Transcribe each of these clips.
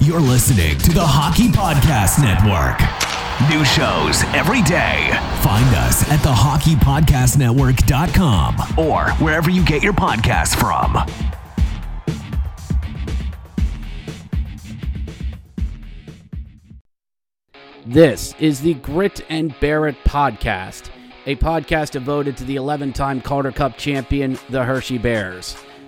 You're listening to the Hockey Podcast Network. New shows every day. Find us at thehockeypodcastnetwork.com or wherever you get your podcasts from. This is the Grit and Bear It podcast, a podcast devoted to the 11 time Calder Cup champion, the Hershey Bears.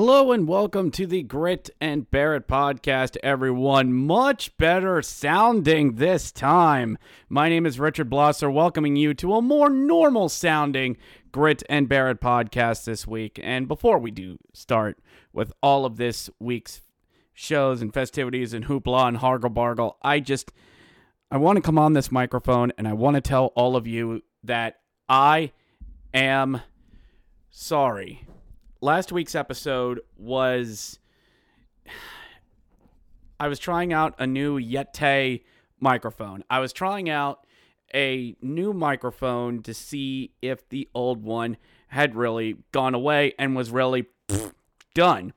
Hello and welcome to the Grit and Bear It podcast, everyone. Much better sounding this time. My name is Richard Blosser, welcoming you to a more normal sounding Grit and Bear It podcast this week. And before we do start with all of this week's shows and festivities and hoopla and hargle bargle, I just I want to come on this microphone and I want to tell all of you that I am sorry last week's episode was I was trying out a new Yeti microphone. I was trying out a new microphone to see if the old one had really gone away and was really done.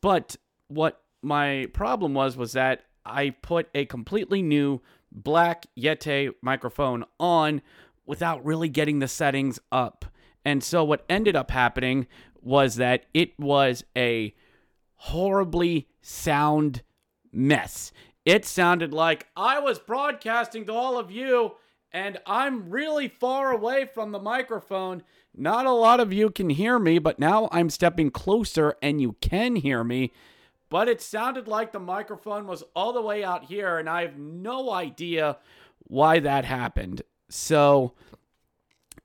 But what my problem was was that I put a completely new black Yeti microphone on without really getting the settings up. And so what ended up happening was that it was a horribly sound mess. It sounded like I was broadcasting to all of you and I'm really far away from the microphone. Not a lot of you can hear me, but now I'm stepping closer and you can hear me. But it sounded like the microphone was all the way out here, and I have no idea why that happened. So,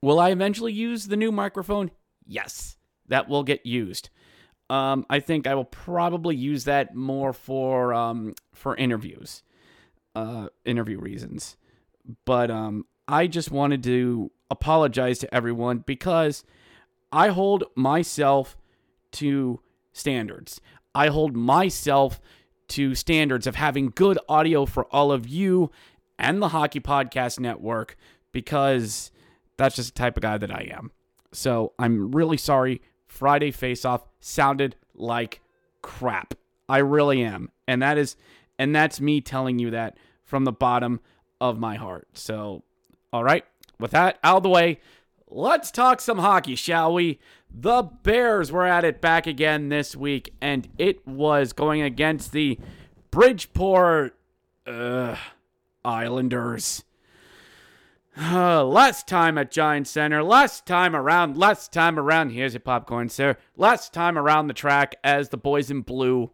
will I eventually use the new microphone? Yes that will get used. Um, I think I will probably use that more for um, for interviews, uh, interview reasons. But um, I just wanted to apologize to everyone because I hold myself to standards. I hold myself to standards of having good audio for all of you and the Hockey Podcast Network because that's just the type of guy that I am. So I'm really sorry Friday faceoff sounded like crap. I really am. And that is and that's me telling you that from the bottom of my heart. So, all right. With that out of the way, let's talk some hockey, shall we? The Bears were at it back again this week, and it was going against the Bridgeport uh, Islanders. Uh, last time at Giant Center, last time around, last time around. Here's your popcorn, sir. Last time around the track as the boys in blue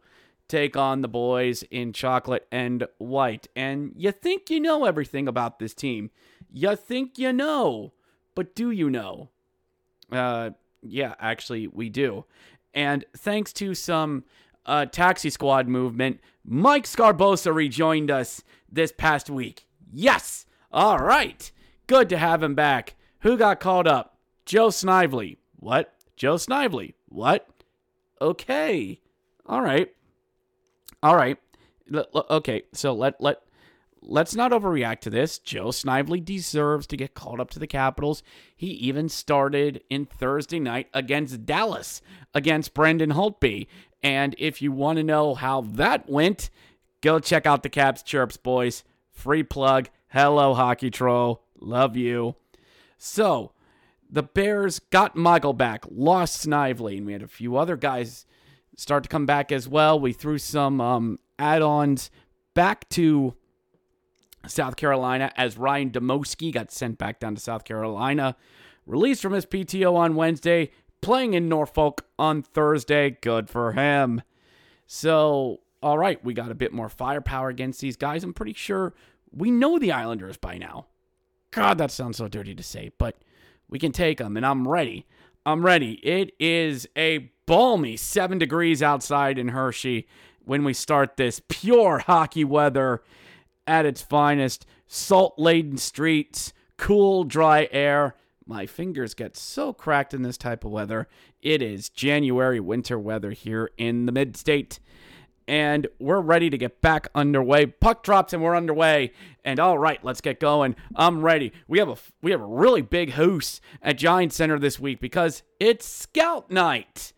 take on the boys in chocolate and white. And you think you know everything about this team. You think you know, but do you know? Uh, yeah, actually, we do. And thanks to some uh, taxi squad movement, Mike Sgarbossa rejoined us this past week. Yes! All right. Good to have him back. Who got called up? Joe Snively. What? Joe Snively. What? Okay. All right. All right. L- l- okay. So let let let's not overreact to this. Joe Snively deserves to get called up to the Capitals. He even started in Thursday night against Dallas against Braden Holtby. And if you want to know how that went, go check out the Caps Chirps, boys. Free plug. Hello, Hockey Troll. Love you. So, the Bears got Michael back, lost Snively, and we had a few other guys start to come back as well. We threw some um, add ons back to South Carolina as Ryan Demoski got sent back down to South Carolina. Released from his PTO on Wednesday, playing in Norfolk on Thursday. Good for him. So, all right, we got a bit more firepower against these guys. I'm pretty sure we know the Islanders by now. God, that sounds so dirty to say, but we can take them, and I'm ready. I'm ready. It is a balmy seven degrees outside in Hershey when we start this pure hockey weather at its finest. Salt laden streets, cool, dry air. My fingers get so cracked in this type of weather. It is January winter weather here in the mid state. And we're ready to get back underway. Puck drops and we're underway. And all right, let's get going. I'm ready. We have a we have a really big hoose at Giant Center this week because it's Scout Night.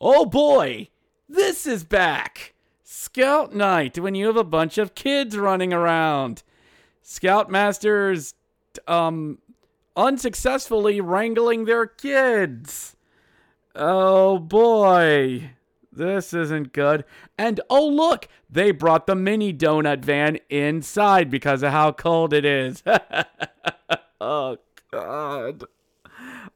Oh boy, this is back. Scout Night when you have a bunch of kids running around. Scoutmasters um unsuccessfully wrangling their kids. Oh boy. This isn't good. And oh, look, they brought the mini donut van inside because of how cold it is. oh, God.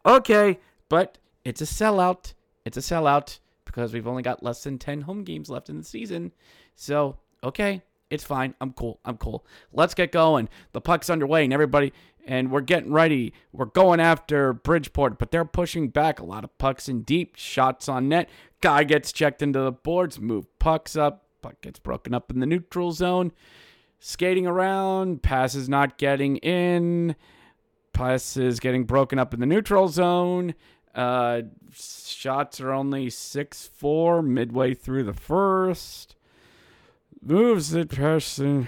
Okay, but it's a sellout. It's a sellout because we've only got less than 10 home games left in the season. So, okay, it's fine. I'm cool. I'm cool. Let's get going. The puck's underway, and everybody, and we're getting ready. We're going after Bridgeport, but they're pushing back. A lot of pucks in deep, shots on net. Guy gets checked into the boards, move pucks up. Puck gets broken up in the neutral zone. Skating around, passes not getting in. Passes getting broken up in the neutral zone. Uh, shots are only 6 4 midway through the first. Moves the person.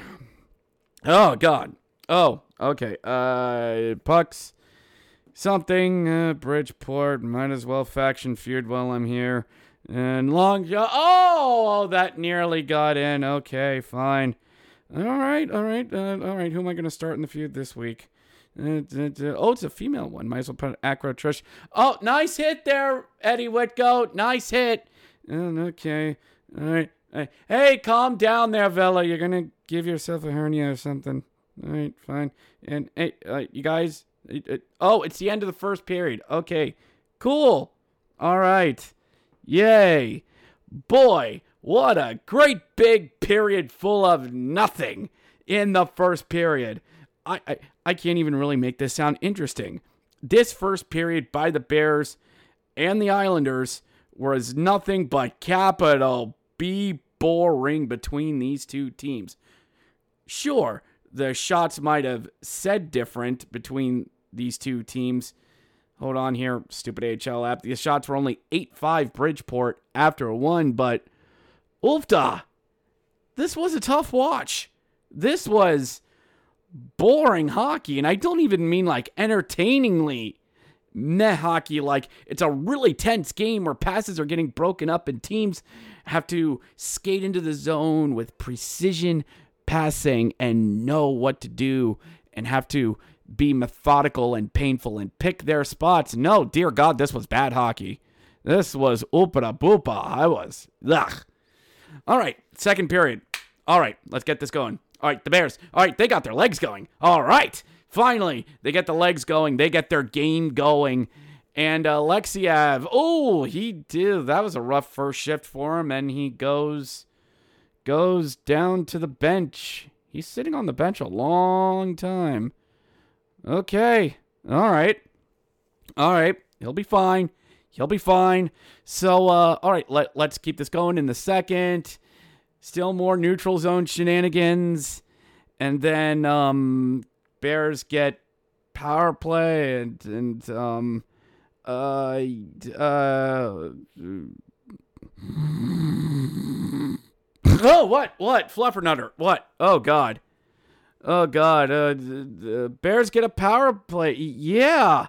Oh, God. Oh, okay. Uh, pucks. Something. Uh, Bridgeport. Might as well faction feud while I'm here. And long. Oh, that nearly got in. Okay, fine. All right, all right, uh, all right. Who am I going to start in the feud this week? Uh, oh, it's a female one. Might as well put Acro Trish. Oh, nice hit there, Eddie Wittchow. Nice hit. Okay. All right. Hey, calm down there, Vela. You're going to give yourself a hernia or something. All right, fine. And hey, uh, you guys. Uh, oh, it's the end of the first period. Okay. Cool. All right. Yay. Boy, what a great big period full of nothing in the first period. I, I, I can't even really make this sound interesting. This first period by the Bears and the Islanders was nothing but capital B boring between these two teams. Sure, the shots might have said different between these two teams. Hold on here, stupid AHL app. The shots were only 8 5 Bridgeport after a one, but oofda, this was a tough watch. This was boring hockey, and I don't even mean like entertainingly meh hockey. Like it's a really tense game where passes are getting broken up and teams have to skate into the zone with precision passing and know what to do and have to be methodical and painful and pick their spots. No, dear God, this was bad hockey. This was oopara boopa. I was. Ugh. All right, second period. All right, let's get this going. All right, the Bears. All right, they got their legs going. All right, finally, they get the legs going. They get their game going. And Alexeyev, oh, he did. That was a rough first shift for him, and he goes goes down to the bench. He's sitting on the bench a long time. Okay, all right, all right. He'll be fine. He'll be fine. So, uh, all right, let, let's keep this going in the second. Still more neutral zone shenanigans. And then um, Bears get power play and, and um, uh, uh, oh, what? What? Fluffernutter. What? Oh, God. Oh, God. Uh, the, Bears get a power play. Yeah.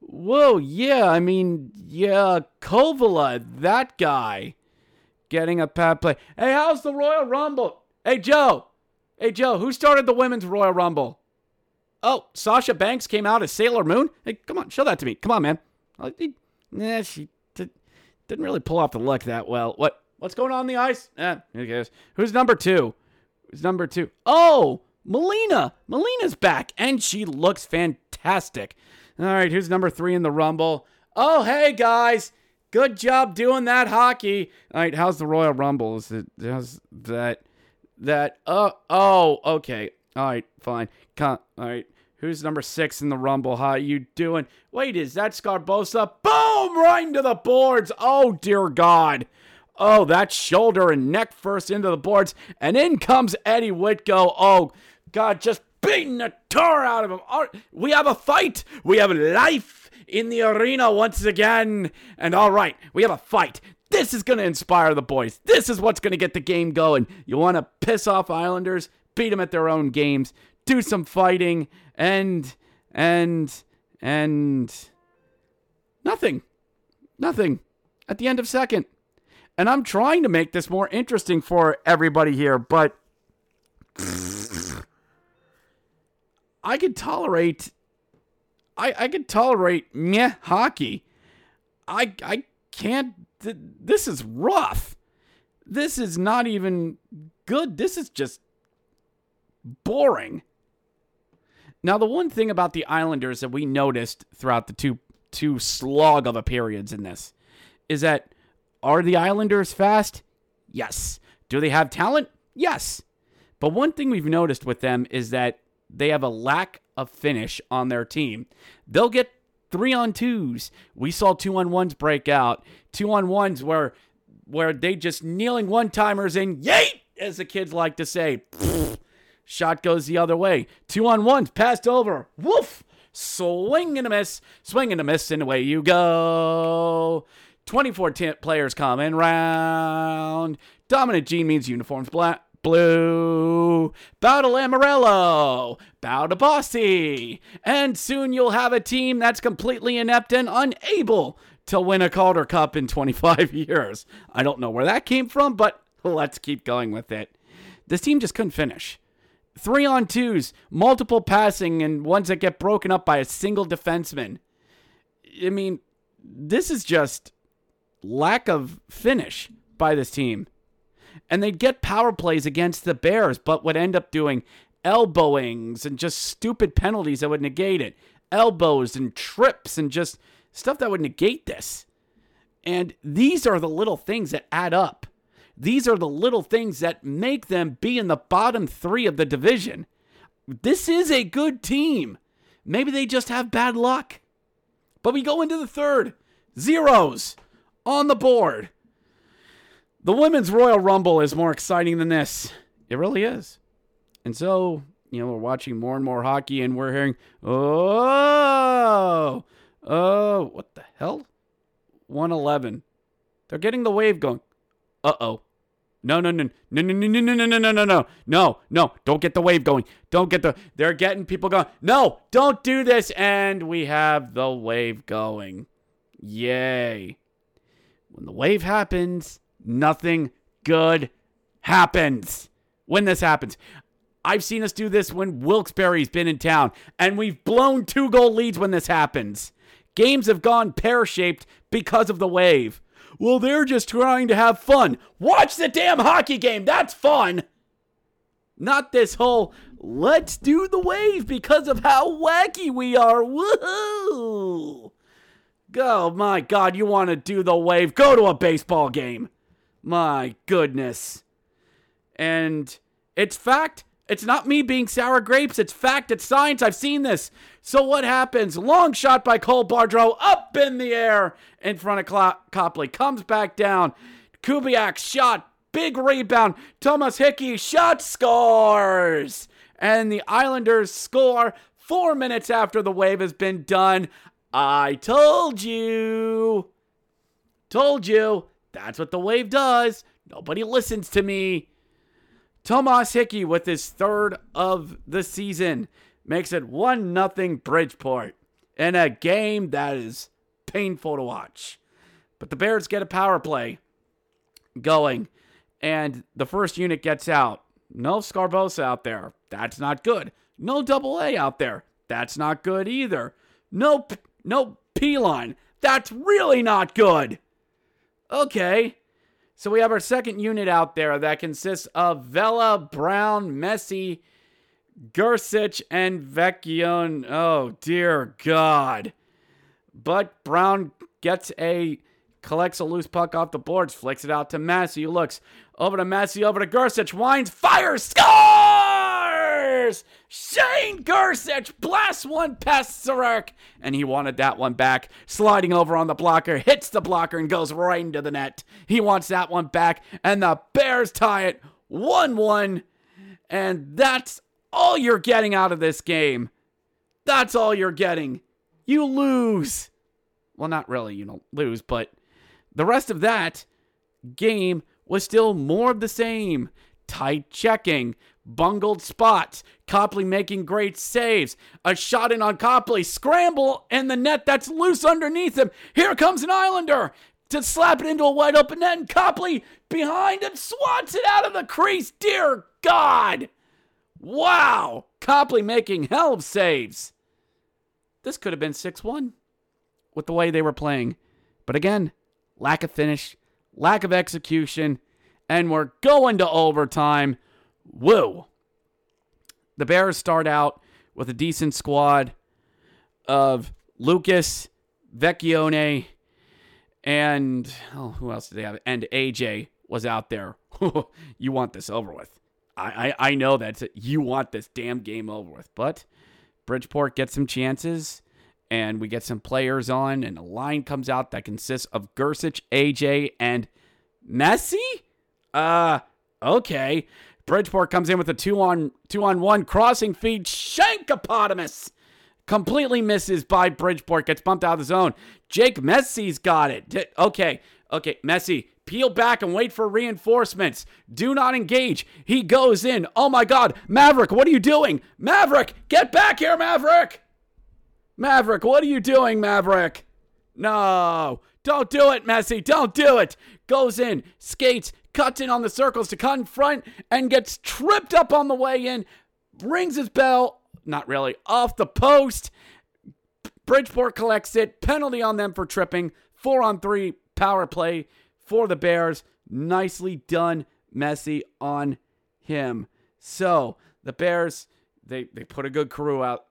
Whoa, yeah. I mean, yeah, Kovala, that guy, getting a power play. Hey, how's the Royal Rumble? Hey, Joe. Hey, Joe, who started the Women's Royal Rumble? Oh, Sasha Banks came out as Sailor Moon? Hey, come on, show that to me. Come on, man. Nah, she did, didn't really pull off the look that well. What? What's going on, on the ice? Eh, who cares? Who's number two? Who's number two? Oh, Melina. Melina's back, and she looks fantastic. All right, who's number three in the Rumble? Oh, hey, guys. Good job doing that hockey. All right, how's the Royal Rumble? Is it, how's that? That, uh, oh, okay. All right, fine. All right. Who's number six in the Rumble? How you doing? Wait, is that Sgarbossa? Boom! Right into the boards. Oh, dear God. Oh, that shoulder and neck first into the boards. And in comes Eddie Wittchow. Oh, God, just beating the tar out of him. Oh, we have a fight. We have life in the arena once again. And all right, we have a fight. This is going to inspire the boys. This is what's going to get the game going. You want to piss off Islanders? Beat them at their own games. Do some fighting. And, and, and nothing. Nothing. At the end of second. And I'm trying to make this more interesting for everybody here, but I could tolerate I I could tolerate meh hockey. I I can't th- this is rough. This is not even good. This is just boring. Now the one thing about the Islanders that we noticed throughout the two two slog of a periods in this is that are the Islanders fast? Yes. Do they have talent? Yes. But one thing we've noticed with them is that they have a lack of finish on their team. They'll get three on twos. We saw two on ones break out. Two on ones where where they just kneeling one timers and yay, as the kids like to say. Shot goes the other way. Two on ones passed over. Woof! Swing and a miss. Swing and a miss, and away you go. 24 t- players coming round. Dominant Gene means uniforms black, blue. Bow to Lamoriello. Bow to Bossy. And soon you'll have a team that's completely inept and unable to win a Calder Cup in 25 years. I don't know where that came from, but let's keep going with it. This team just couldn't finish. Three on twos, multiple passing, and ones that get broken up by a single defenseman. I mean, this is just lack of finish by this team. And they'd get power plays against the Bears, but would end up doing elbowings and just stupid penalties that would negate it. Elbows and trips and just stuff that would negate this. And these are the little things that add up. These are the little things that make them be in the bottom three of the division. This is a good team. Maybe they just have bad luck. But we go into the third. Zeros on the board. The Women's Royal Rumble is more exciting than this. It really is. And so, you know, we're watching more and more hockey and we're hearing, oh, oh, what the hell? 111. They're getting the wave going. Uh oh. No, no, no, no, no, no, no, no, no, no, no, no, no, no, no. Don't get the wave going. Don't get the. They're getting people going. No, don't do this. And we have the wave going. Yay. When the wave happens, nothing good happens. When this happens, I've seen us do this when Wilkes-Barre's been in town, and we've blown two goal leads when this happens. Games have gone pear shaped because of the wave. Well, they're just trying to have fun. Watch the damn hockey game. That's fun. Not this whole let's do the wave because of how wacky we are. Woohoo! Oh my god, you want to do the wave? Go to a baseball game. My goodness. And it's fact. It's not me being sour grapes. It's fact. It's science. I've seen this. So what happens? Long shot by Cole Bardreau up in the air in front of Copley. Comes back down. Kubiak shot. Big rebound. Thomas Hickey shot scores. And the Islanders score four minutes after the wave has been done. I told you. Told you. That's what the wave does. Nobody listens to me. Thomas Hickey with his third of the season makes it 1 0 Bridgeport in a game that is painful to watch. But the Bears get a power play going, and the first unit gets out. No Sgarbossa out there. That's not good. No double A out there. That's not good either. No, no P line. That's really not good. Okay. So we have our second unit out there that consists of Vela, Brown, Massie, Gersich and Vecchione. Oh, dear God. But Brown gets a collects a loose puck off the boards, flicks it out to Massie. Looks over to Massie, over to Gersich, winds, fires, scores! Shane Gersich blasts one past Skarek, and he wanted that one back. Sliding over on the blocker, hits the blocker, and goes right into the net. He wants that one back, and the Bears tie it 1 1. And that's all you're getting out of this game. That's all you're getting. You lose. Well, not really, you don't lose, but the rest of that game was still more of the same. Tight checking, bungled spots, Copley making great saves, a shot in on Copley, scramble in the net that's loose underneath him. Here comes an Islander to slap it into a wide open net, and Copley behind him swats it out of the crease. Dear God! Wow! Copley making hell of saves. This could have been 6 1 with the way they were playing. But again, lack of finish, lack of execution, and we're going to overtime. Woo! The Bears start out with a decent squad of Lucas, Vecchione, and oh, who else did they have? And AJ was out there. you want this over with. I, I, I know that you want this damn game over with, but Bridgeport gets some chances and we get some players on, and a line comes out that consists of Gersich, AJ, and Massie. Uh, okay. Bridgeport comes in with a two on two on one crossing feed. Shankopotamus completely misses by Bridgeport. Gets bumped out of the zone. Jake Massie's got it. Okay, okay, Massie. Peel back and wait for reinforcements. Do not engage. He goes in. Oh my God, Maverick, what are you doing? Maverick, get back here, Maverick. Maverick, what are you doing, Maverick? No, don't do it, Massie. Don't do it. Goes in, skates, cuts in on the circles to confront, and gets tripped up on the way in. Rings his bell, not really, off the post. Bridgeport collects it. Penalty on them for tripping. Four on three power play for the Bears. Nicely done, Massie, on him. So the Bears, they, they put a good crew out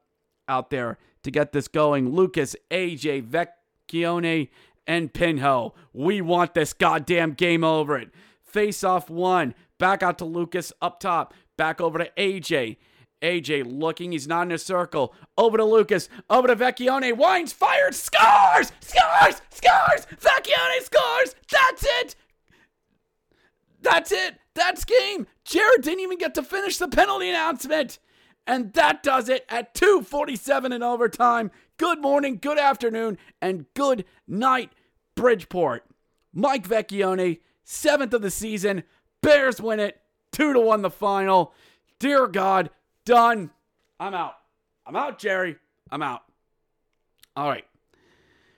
out there to get this going. Lucas, AJ, Vecchione, and Pinho. We want this goddamn game over it. Face off one. Back out to Lucas up top. Back over to AJ. AJ looking, he's not in a circle. Over to Lucas, over to Vecchione. Wines fired, scores! Scores! Scores! Vecchione scores! That's it! That's it! That's game! Jared didn't even get to finish the penalty announcement! And that does it at 247 in overtime. Good morning, good afternoon, and good night, Bridgeport. Mike Vecchione, seventh of the season. Bears win it. Two to one the final. Dear God, done. I'm out. I'm out, Jerry. I'm out. All right.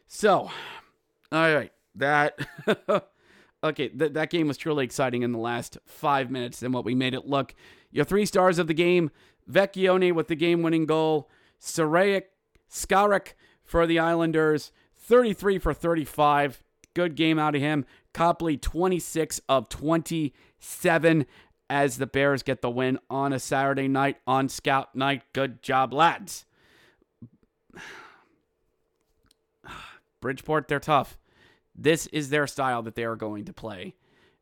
So, all right. That okay. Th- that game was truly exciting in the last five minutes than what we made it look. Your three stars of the game: Vecchione with the game-winning goal, Sarek Skarek for the Islanders, 33 for 35. Good game out of him. Copley, 26 of 27 as the Bears get the win on a Saturday night on Scout Night. Good job, lads. Bridgeport, they're tough. This is their style that they are going to play.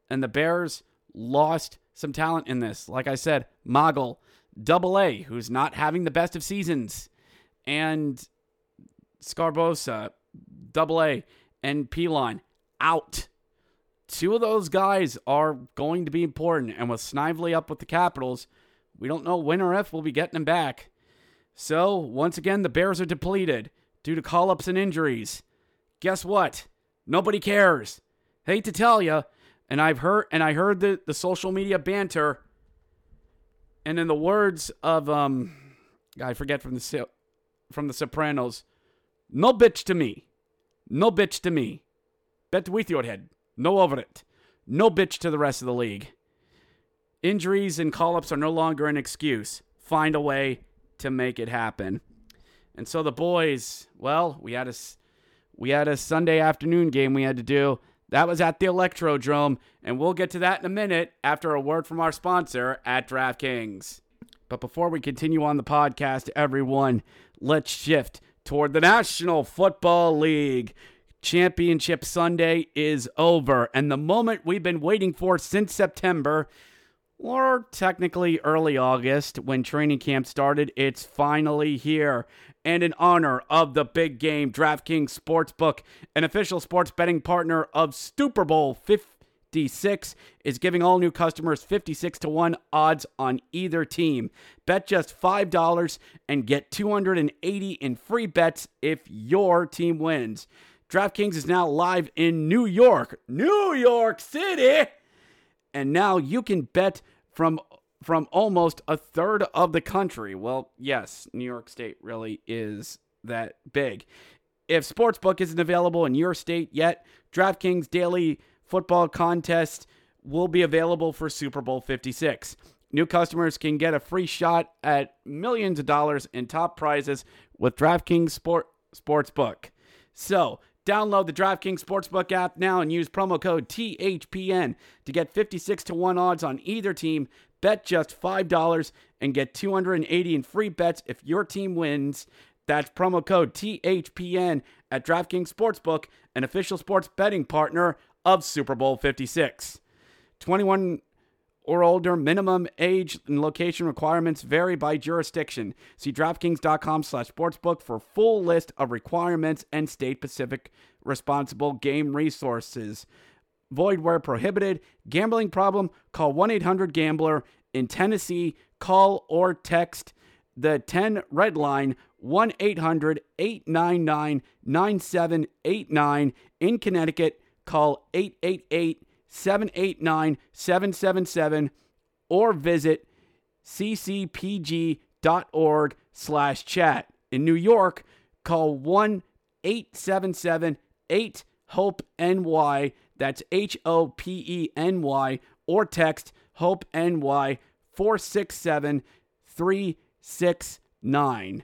And the Bears lost some talent in this. Like I said, Moggle, double A, who's not having the best of seasons, and Sgarbossa, double A, and Pilon out. Two of those guys are going to be important. And with Snively up with the Capitals, we don't know when or if we'll be getting them back. So, once again, the Bears are depleted due to call ups and injuries. Guess what? Nobody cares. Hate to tell you, and I've heard and I heard the, the social media banter. And in the words of um I forget from the from the Sopranos, no bitch to me. No bitch to me. Bet with your head. No over it. No bitch to the rest of the league. Injuries and call ups are no longer an excuse. Find a way to make it happen. And so the boys, well, we had a we had a Sunday afternoon game we had to do. That was at the Electrodrome, and we'll get to that in a minute after a word from our sponsor at DraftKings. But before we continue on the podcast, everyone, let's shift toward the National Football League. Championship Sunday is over, and the moment we've been waiting for since September, or technically early August when training camp started, it's finally here. And in honor of the big game, DraftKings Sportsbook, an official sports betting partner of Super Bowl 56, is giving all new customers 56 to 1 odds on either team. Bet just $5 and get 280 in free bets if your team wins. DraftKings is now live in New York, New York City. And now you can bet from from almost a third of the country. Well, yes, New York State really is that big. If Sportsbook isn't available in your state yet, DraftKings Daily Football Contest will be available for Super Bowl 56. New customers can get a free shot at millions of dollars in top prizes with DraftKings Sport Sportsbook. So, Download the DraftKings Sportsbook app now and use promo code THPN to get 56 to 1 odds on either team. Bet just $5 and get 280 in free bets if your team wins. That's promo code THPN at DraftKings Sportsbook, an official sports betting partner of Super Bowl 56. 21 or older. Minimum age and location requirements vary by jurisdiction. See DraftKings.com slash sportsbook for full list of requirements and state-specific responsible game resources. Void where prohibited. Gambling problem? Call 1-800-GAMBLER. In Tennessee, call or text the 10 red line 1-800-899-9789. In Connecticut, call 888 789 777 or visit ccpg.org slash chat. In New York, call 1 877 8 HOPE NY. That's H O P E N Y. Or text HOPE NY 467 369.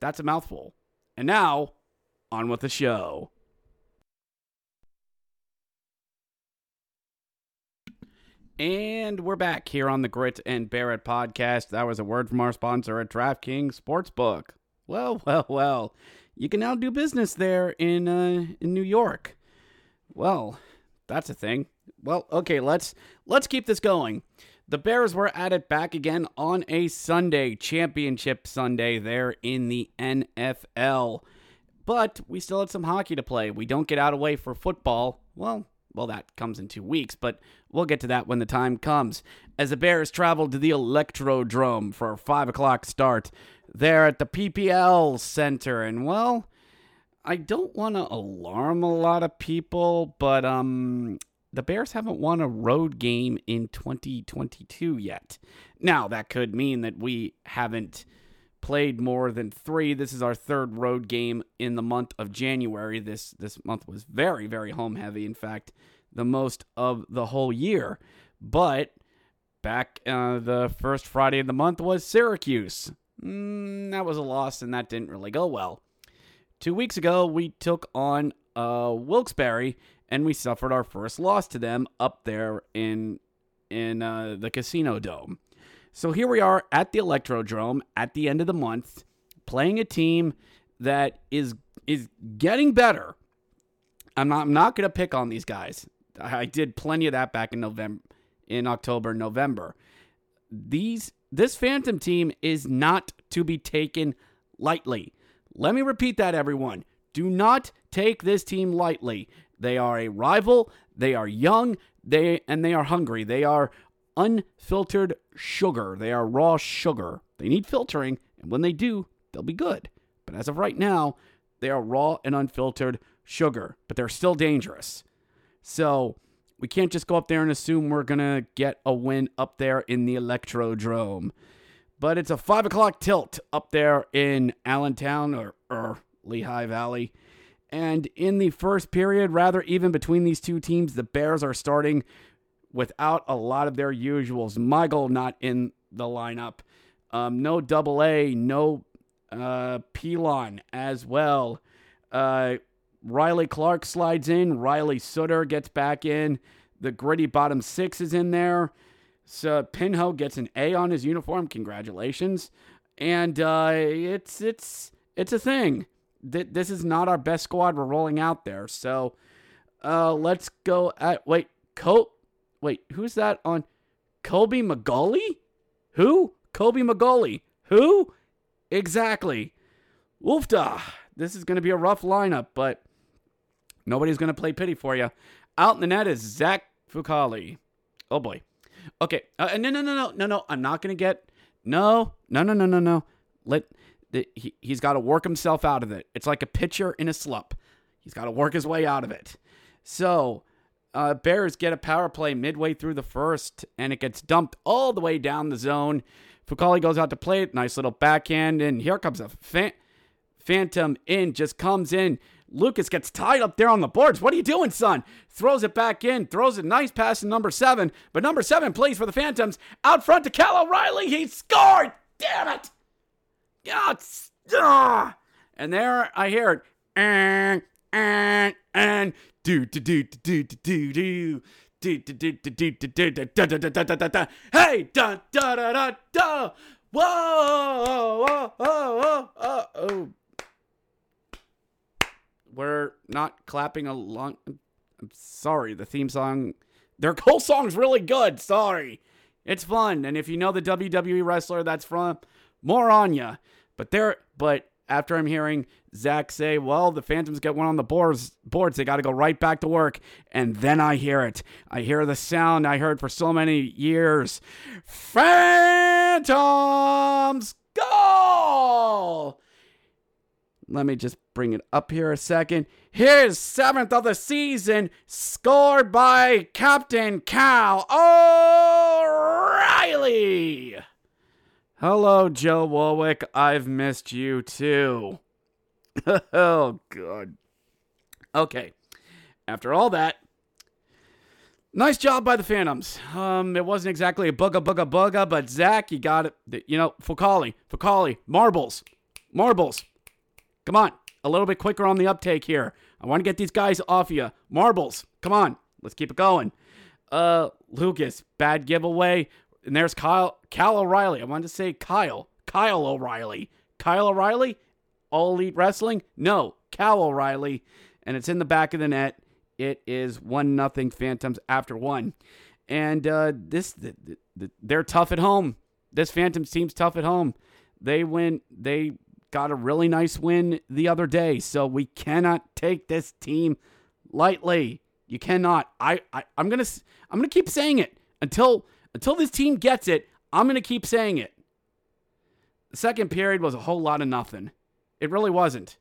That's a mouthful. And now, on with the show. And we're back here on the Grit and Bear It podcast. That was a word from our sponsor at DraftKings Sportsbook. Well, well, well. You can now do business there in uh, in New York. Well, that's a thing. Well, okay, let's let's keep this going. The Bears were at it back again on a Sunday, championship Sunday there in the NFL. But we still had some hockey to play. We don't get out of way for football. Well, well, that comes in two weeks, but we'll get to that when the time comes. As the Bears traveled to the Electrodrome for a 5 o'clock start there at the PPL Center. And, well, I don't want to alarm a lot of people, but um, the Bears haven't won a road game in 2022 yet. Now, that could mean that we haven't played more than three. This is our third road game in the month of January. This this month was very very home heavy. In fact, the most of the whole year. But back uh, the first Friday of the month was Syracuse. Mm, that was a loss, and that didn't really go well. Two weeks ago, we took on uh, Wilkes-Barre, and we suffered our first loss to them up there in in uh, the Casino Dome. So here we are at the Electrodrome at the end of the month, playing a team that is is getting better. I'm not I'm not gonna pick on these guys. I did plenty of that back in November, in October, November. these this Phantom team is not to be taken lightly. Let me repeat that, everyone. Do not take this team lightly. They are a rival. They are young. They and they are hungry. They are unfiltered sugar. They are raw sugar. They need filtering, and when they do, they'll be good. But as of right now, they are raw and unfiltered sugar, but they're still dangerous. So we can't just go up there and assume we're going to get a win up there in the Electrodrome. But it's a 5 o'clock tilt up there in Allentown or, or Lehigh Valley. And in the first period, rather even between these two teams, the Bears are starting without a lot of their usuals. Michael not in the lineup. Um, no double A, no uh, Pilon as well. Uh, Riley Clark slides in. Riley Sutter gets back in. The gritty bottom six is in there. So Pinho gets an A on his uniform. Congratulations. And uh, it's it's it's a thing. Th- this is not our best squad we're rolling out there. So uh, let's go at wait, Col wait, who's that on Colby McGully? Who? Colby McGully. Who? Exactly. Oofda. This is going to be a rough lineup, but nobody's going to play pity for you. Out in the net is Zach Fucale. Oh boy. Okay. Uh, no, no, no, no, no, no. I'm not going to get. No, no, no, no, no, no. Let he, he's got to work himself out of it. It's like a pitcher in a slump. He's got to work his way out of it. So, uh, Bears get a power play midway through the first, and it gets dumped all the way down the zone. Fucale goes out to play it. Nice little backhand, and here comes a phantom in, just comes in. Lucas gets tied up there on the boards. What are you doing, son? Throws it back in, throws a nice pass to number seven, but number seven plays for the Phantoms. Out front to Cal O'Reilly. He scored! Damn it! Ah. And there I hear it. And, and, and, do, do, do, do, do, do, do. Hey, da da da da da. Whoa, whoa, whoa, whoa, oh. We're not clapping along. I'm sorry, the theme song. Their whole song's really good. Sorry. It's fun. And if you know the WWE wrestler that's from, more on ya. But there, but after I'm hearing Zach say, well, the Phantoms get one on the boards, boards they got to go right back to work. And then I hear it. I hear the sound I heard for so many years Phantoms goal! Let me just bring it up here a second. Here's seventh of the season, scored by Captain Cal O'Reilly. Hello, Joe Warwick. I've missed you too. oh, God. Okay. After all that, nice job by the Phantoms. Um, it wasn't exactly a booga booga booga, but Zach, you got it. You know, Fucale, Fucale, marbles, marbles. Come on, a little bit quicker on the uptake here. I want to get these guys off you. Marbles, come on, let's keep it going. Uh, Lucas, bad giveaway. And there's Kyle, Cal O'Reilly. I wanted to say Kyle, Kyle O'Reilly, Kyle O'Reilly, All Elite Wrestling. No, Cal O'Reilly, and it's in the back of the net. It is one nothing Phantoms after one, and uh, this the, the, they're tough at home. This Phantoms team's tough at home. They win. They got a really nice win the other day, so we cannot take this team lightly. You cannot. I, I I'm gonna I'm gonna keep saying it until until this team gets it, I'm going to keep saying it. The second period was a whole lot of nothing. It really wasn't.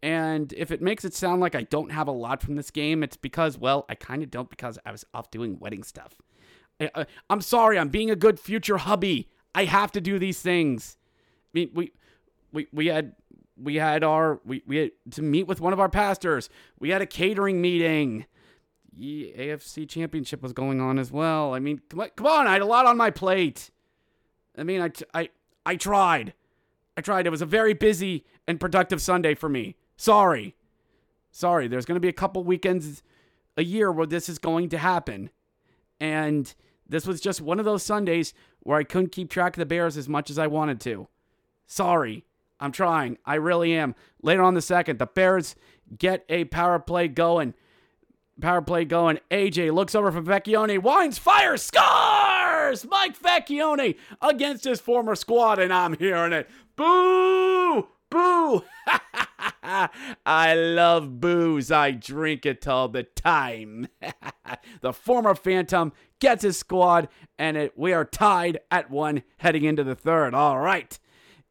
And if it makes it sound like I don't have a lot from this game, it's because, well, I kind of don't because I was off doing wedding stuff. I, am sorry, I'm being a good future hubby. I have to do these things. I mean, we, we, we had we had our we, we had to meet with one of our pastors. We had a catering meeting AFC Championship was going on as well. I mean, come on, come on, I had a lot on my plate. I mean, I, I, I tried. I tried. It was a very busy and productive Sunday for me. Sorry. Sorry. There's going to be a couple weekends a year where this is going to happen. And this was just one of those Sundays where I couldn't keep track of the Bears as much as I wanted to. Sorry. I'm trying. I really am. Later on the second, the Bears get a power play going. Power play going. AJ looks over for Vecchione. Winds fire. Scores! Mike Vecchione against his former squad, and I'm hearing it. Boo! Boo! I love booze. I drink it all the time. the former Phantom gets his squad, and it, we are tied at one heading into the third. All right.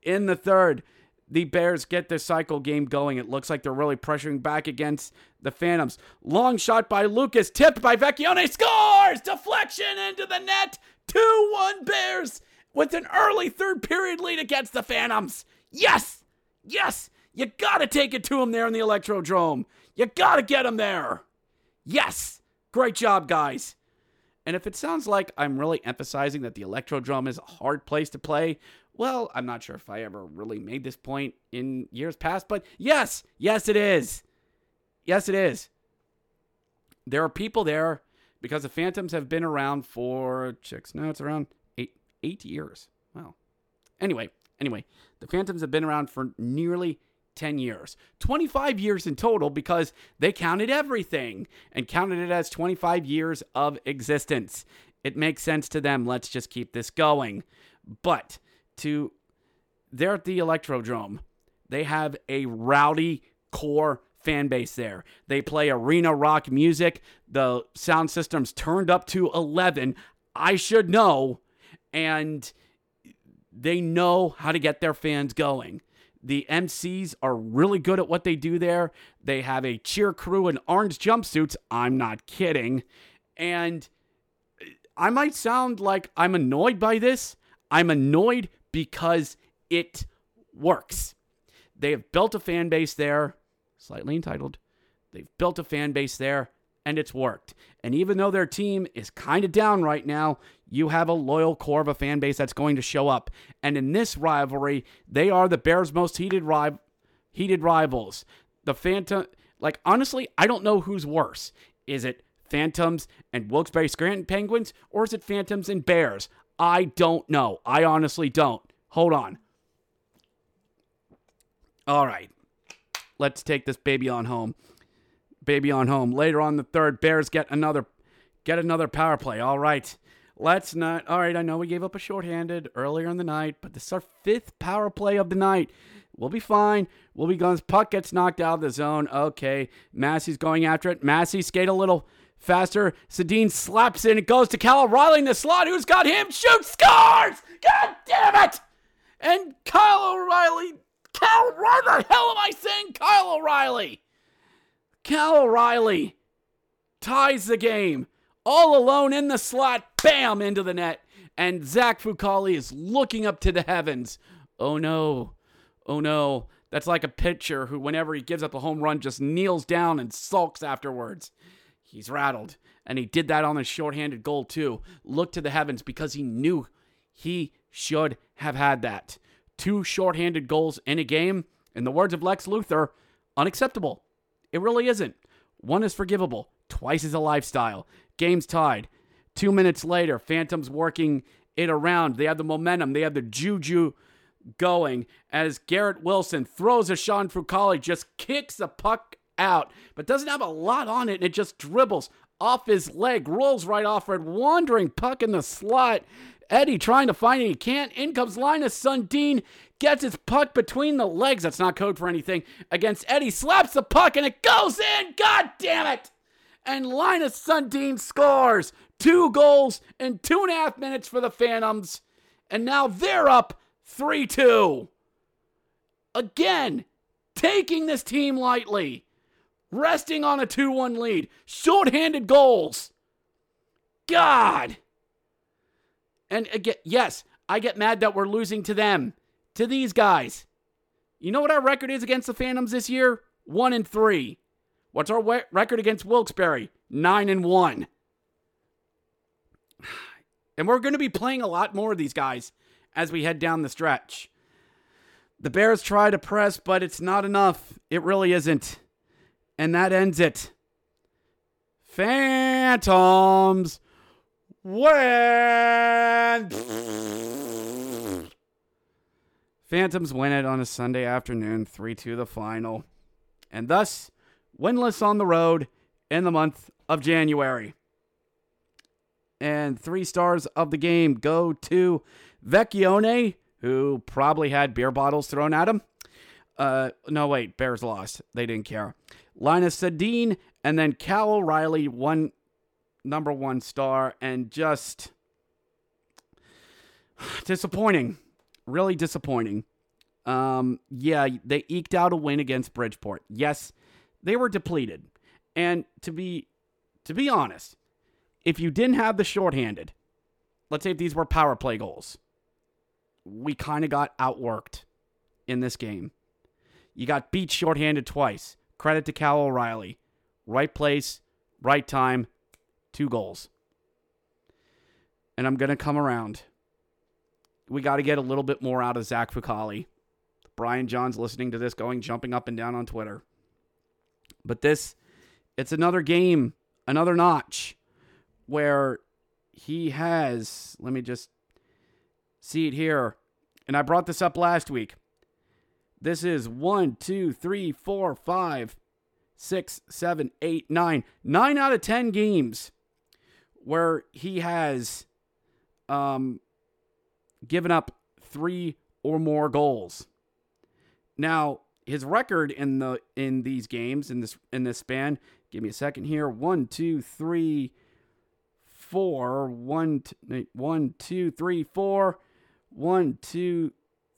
In the third, the Bears get the cycle game going. It looks like they're really pressuring back against the Phantoms. Long shot by Lucas, tipped by Vecchione, scores! Deflection into the net. 2 1 Bears with an early third period lead against the Phantoms. Yes! Yes! You gotta take it to him there in the Electrodrome. You gotta get him there. Yes! Great job, guys. And if it sounds like I'm really emphasizing that the Electrodrome is a hard place to play, well, I'm not sure if I ever really made this point in years past, but yes, yes, it is. Yes, it is. There are people there because the Phantoms have been around for chicks. No, it's around eight eight years. Wow. Anyway, anyway, the Phantoms have been around for nearly 10 years. 25 years in total because they counted everything and counted it as 25 years of existence. It makes sense to them. Let's just keep this going. But to they're at the Electrodrome. They have a rowdy core fan base there. They play arena rock music. The sound system's turned up to 11. I should know. And they know how to get their fans going. The MCs are really good at what they do there. They have a cheer crew in orange jumpsuits. I'm not kidding. And I might sound like I'm annoyed by this. I'm annoyed because it works. They have built a fan base there, slightly entitled. They've built a fan base there, and it's worked. And even though their team is kind of down right now, you have a loyal core of a fan base that's going to show up. And in this rivalry, they are the Bears' most heated rival, heated rivals. The Phantom, like honestly, I don't know who's worse. Is it Phantoms and Wilkes-Barre Scranton Penguins, or is it Phantoms and Bears? I don't know. I honestly don't. Hold on. All right. Let's take this baby on home. Baby on home. Later on the third, Bears get another get another power play. All right. Let's not. All right, I know we gave up a shorthanded earlier in the night, but this is our fifth power play of the night. We'll be fine. We'll be guns. Puck gets knocked out of the zone. Okay. Massie's going after it. Massey skate a little faster. Sedin slaps in. It goes to Kyle O'Reilly in the slot. Who's got him? Shoots, scores! God damn it! And Kyle O'Reilly. Kyle, why the hell am I saying Kyle O'Reilly? Kyle O'Reilly ties the game. All alone in the slot. Bam! Into the net. And Zach Fucale is looking up to the heavens. Oh no. Oh no. That's like a pitcher who, whenever he gives up a home run, just kneels down and sulks afterwards. He's rattled. And he did that on a shorthanded goal, too. Looked to the heavens because he knew he should have had that. Two shorthanded goals in a game, in the words of Lex Luthor, unacceptable. It really isn't. One is forgivable, twice is a lifestyle. Game's tied. Two minutes later, Phantoms working it around. They have the momentum, they have the juju going as Garrett Wilson throws a Sean Fucale, just kicks the puck out, but doesn't have a lot on it, and it just dribbles off his leg, rolls right off it, wandering puck in the slot. Eddie trying to find it, he can't. In comes Linus Sundin, gets his puck between the legs. That's not code for anything. Against Eddie, slaps the puck, and it goes in. God damn it! And Linus Sundin scores two goals in two and a half minutes for the Phantoms. And now they're up 3 2. Again, taking this team lightly resting on a 2 1 lead, shorthanded goals. God. And again, yes, I get mad that we're losing to them, to these guys. You know what our record is against the Phantoms this year? 1 and 3. What's our record against Wilkes-Barre? 9 and 1. And we're going to be playing a lot more of these guys as we head down the stretch. The Bears try to press, but it's not enough. It really isn't. And that ends it. Phantoms win. Phantoms win it on a Sunday afternoon, 3 2 the final, and thus winless on the road in the month of January. And three stars of the game go to Vecchione, who probably had beer bottles thrown at him. Uh, no, wait, Bears lost. They didn't care. Linus Sedin, and then Cal O'Reilly, one number one star, and just disappointing. Really disappointing. Um, yeah, they eked out a win against Bridgeport. Yes, they were depleted. And to be to be honest, if you didn't have the shorthanded, let's say if these were power play goals, we kind of got outworked in this game. You got beat shorthanded twice. Credit to Cal O'Reilly. Right place, right time, two goals. And I'm going to come around. We got to get a little bit more out of Zach Fucale. Brian John's listening to this, going jumping up and down on Twitter. But this, it's another game, another notch where he has, let me just see it here. And I brought this up last week. This is one, two, three, four, five, six, seven, eight, nine. Nine out of 10 games where he has um, given up three or more goals. Now, his record in the in these games in this in this span. Give me a second here. One, two, three, four. One, t- one, two, three, four. One, two,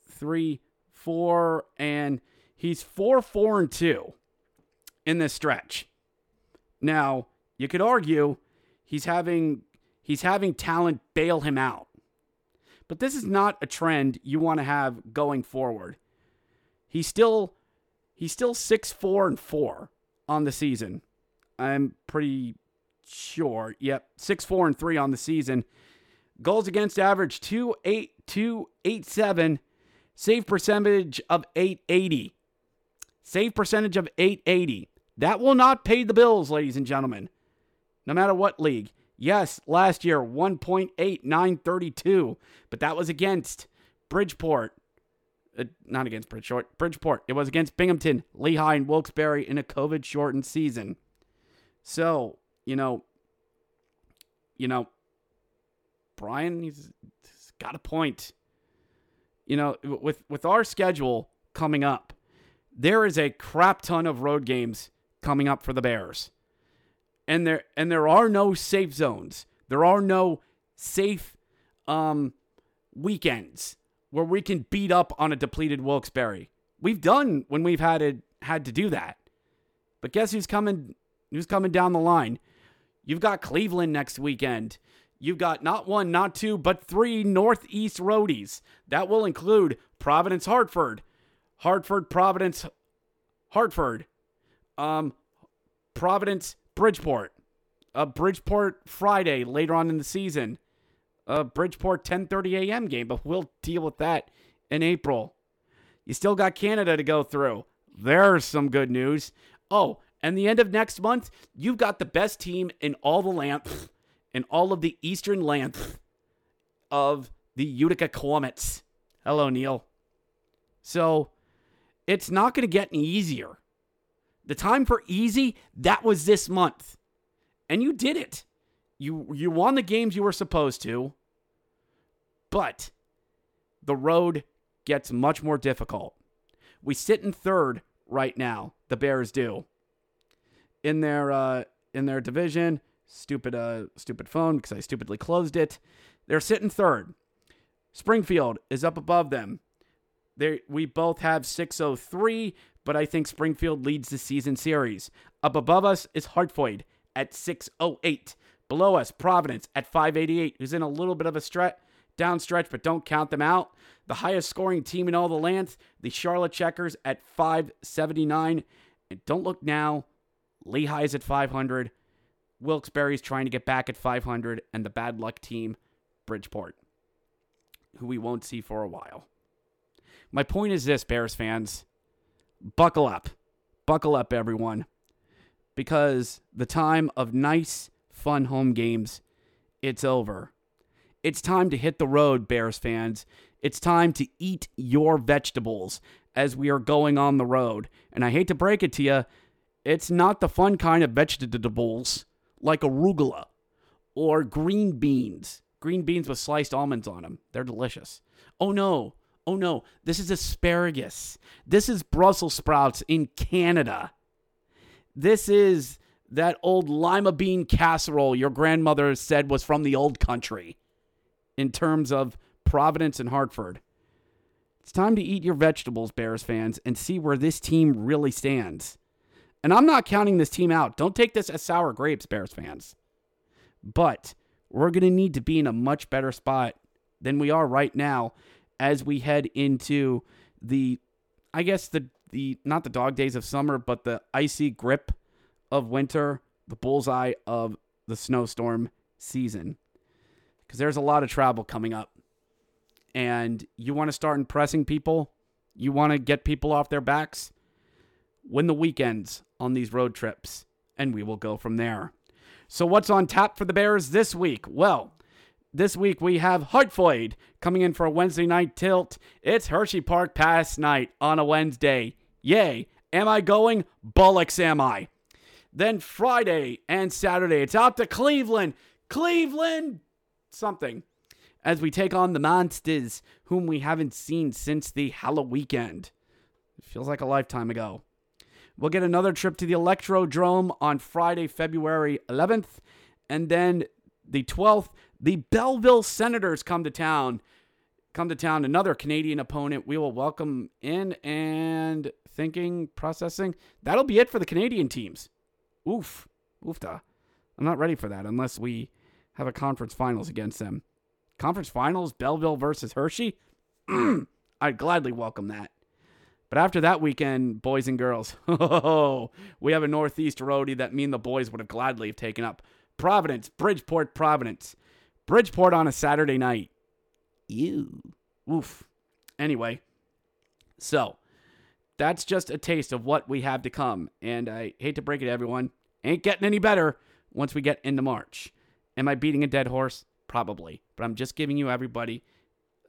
three, four, and he's four, four, and two in this stretch. Now, you could argue he's having he's having talent bail him out. But this is not a trend you want to have going forward. He's still he's still 6-4 and 4 on the season. I'm pretty sure. Yep, 6-4 and 3 on the season. Goals against average 28287 Save percentage of 880. Save percentage of 880. That will not pay the bills, ladies and gentlemen. No matter what league. Yes, last year 1.8932, but that was against Bridgeport. Uh, not against Bridgeport. Bridgeport. It was against Binghamton, Lehigh, and Wilkes-Barre in a COVID-shortened season. So, you know, you know, Brian, he's, he's got a point you know, with with our schedule coming up, there is a crap ton of road games coming up for the Bears. And there and there are no safe zones. There are no safe um weekends where we can beat up on a depleted Wilkes-Barre. We've done when we've had it had to do that. But guess who's coming who's coming down the line? You've got Cleveland next weekend. You've got not one, not two, but three Northeast roadies. That will include Providence, Hartford, Hartford, Providence, Hartford, um, Providence, Bridgeport, a Bridgeport Friday later on in the season, a Bridgeport 10:30 a.m. game, but we'll deal with that in April. You still got Canada to go through. There's some good news. Oh, and the end of next month, you've got the best team in all the land in all of the eastern length of the Utica Comets. Hello, Neil. So it's not going to get any easier. The time for easy, that was this month. And you did it. You you won the games you were supposed to. But the road gets much more difficult. We sit in third right now. The Bears do. In their uh, in their division, Stupid, uh, stupid phone because I stupidly closed it. They're sitting third. Springfield is up above them. They, we both have 603, but I think Springfield leads the season series. Up above us is Hartford at 608. Below us, Providence at 588, who's in a little bit of a stretch, down stretch, but don't count them out. The highest scoring team in all the lands, the Charlotte Checkers at 579. And don't look now, Lehigh's at 500. Wilkes-Barre's trying to get back at 500, and the bad luck team, Bridgeport, who we won't see for a while. My point is this, Bears fans buckle up. Buckle up, everyone. Because the time of nice, fun home games, it's over. It's time to hit the road, Bears fans. It's time to eat your vegetables as we are going on the road. And I hate to break it to you, it's not the fun kind of vegetables like arugula or green beans. Green beans with sliced almonds on them. They're delicious. Oh no. Oh no. This is asparagus. This is Brussels sprouts in Canada. This is that old lima bean casserole your grandmother said was from the old country in terms of Providence and Hartford. It's time to eat your vegetables, Bears fans, and see where this team really stands. And I'm not counting this team out. Don't take this as sour grapes, Bears fans. But we're going to need to be in a much better spot than we are right now as we head into the I guess the the not the dog days of summer, but the icy grip of winter, the bullseye of the snowstorm season. Cuz there's a lot of travel coming up. And you want to start impressing people, you want to get people off their backs, win the weekends on these road trips, and we will go from there. So, what's on tap for the Bears this week? Well, this week we have Hartford coming in for a Wednesday night tilt. It's Hershey Park Pass night on a Wednesday. Yay. Am I going? Bullocks am I. Then Friday and Saturday, it's out to Cleveland. Cleveland something. As we take on the Monsters, whom we haven't seen since the Halloween weekend. It feels like a lifetime ago. We'll get another trip to the Electrodrome on Friday, February 11th. And then the 12th, the Belleville Senators come to town. Come to town, another Canadian opponent. We will welcome in and thinking, processing. That'll be it for the Canadian teams. Oof. Oofta. I'm not ready for that unless we have a conference finals against them. Conference finals, Belleville versus Hershey? I'd gladly welcome that. But after that weekend, boys and girls, we have a Northeast roadie that me and the boys would have gladly have taken up. Providence, Bridgeport, Providence. Bridgeport on a Saturday night. Ew. Oof. Anyway, so that's just a taste of what we have to come. And I hate to break it to everyone, ain't getting any better once we get into March. Am I beating a dead horse? Probably. But I'm just giving you everybody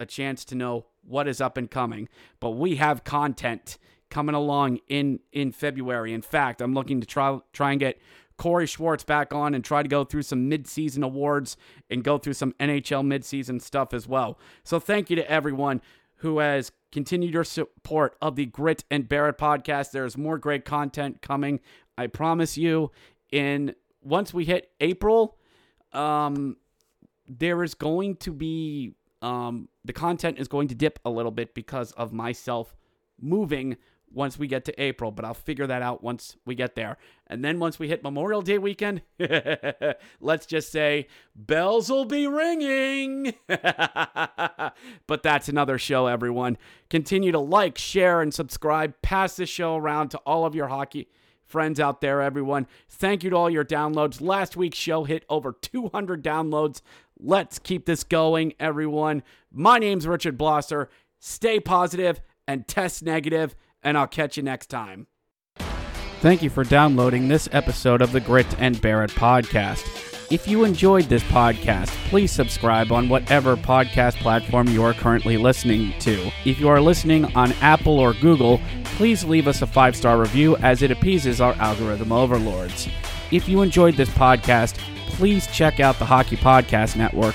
a chance to know what is up and coming. But we have content coming along in in February. In fact, I'm looking to try try and get Corey Schwartz back on and try to go through some midseason awards and go through some NHL midseason stuff as well. So thank you to everyone who has continued your support of the Grit and Bear It podcast. There's more great content coming. I promise you. In once we hit April, um, there is going to be um, the content is going to dip a little bit because of myself moving once we get to April, but I'll figure that out once we get there. And then once we hit Memorial Day weekend, let's just say bells will be ringing. but that's another show, everyone. Continue to like, share, and subscribe. Pass this show around to all of your hockey friends out there, everyone. Thank you to all your downloads. Last week's show hit over 200 downloads. Let's keep this going, everyone. My name's Richard Blosser. Stay positive and test negative, and I'll catch you next time. Thank you for downloading this episode of the Grit and Bear It podcast. If you enjoyed this podcast, please subscribe on whatever podcast platform you are currently listening to. If you are listening on Apple or Google, please leave us a five star review as it appeases our algorithm overlords. If you enjoyed this podcast, please check out the Hockey Podcast Network,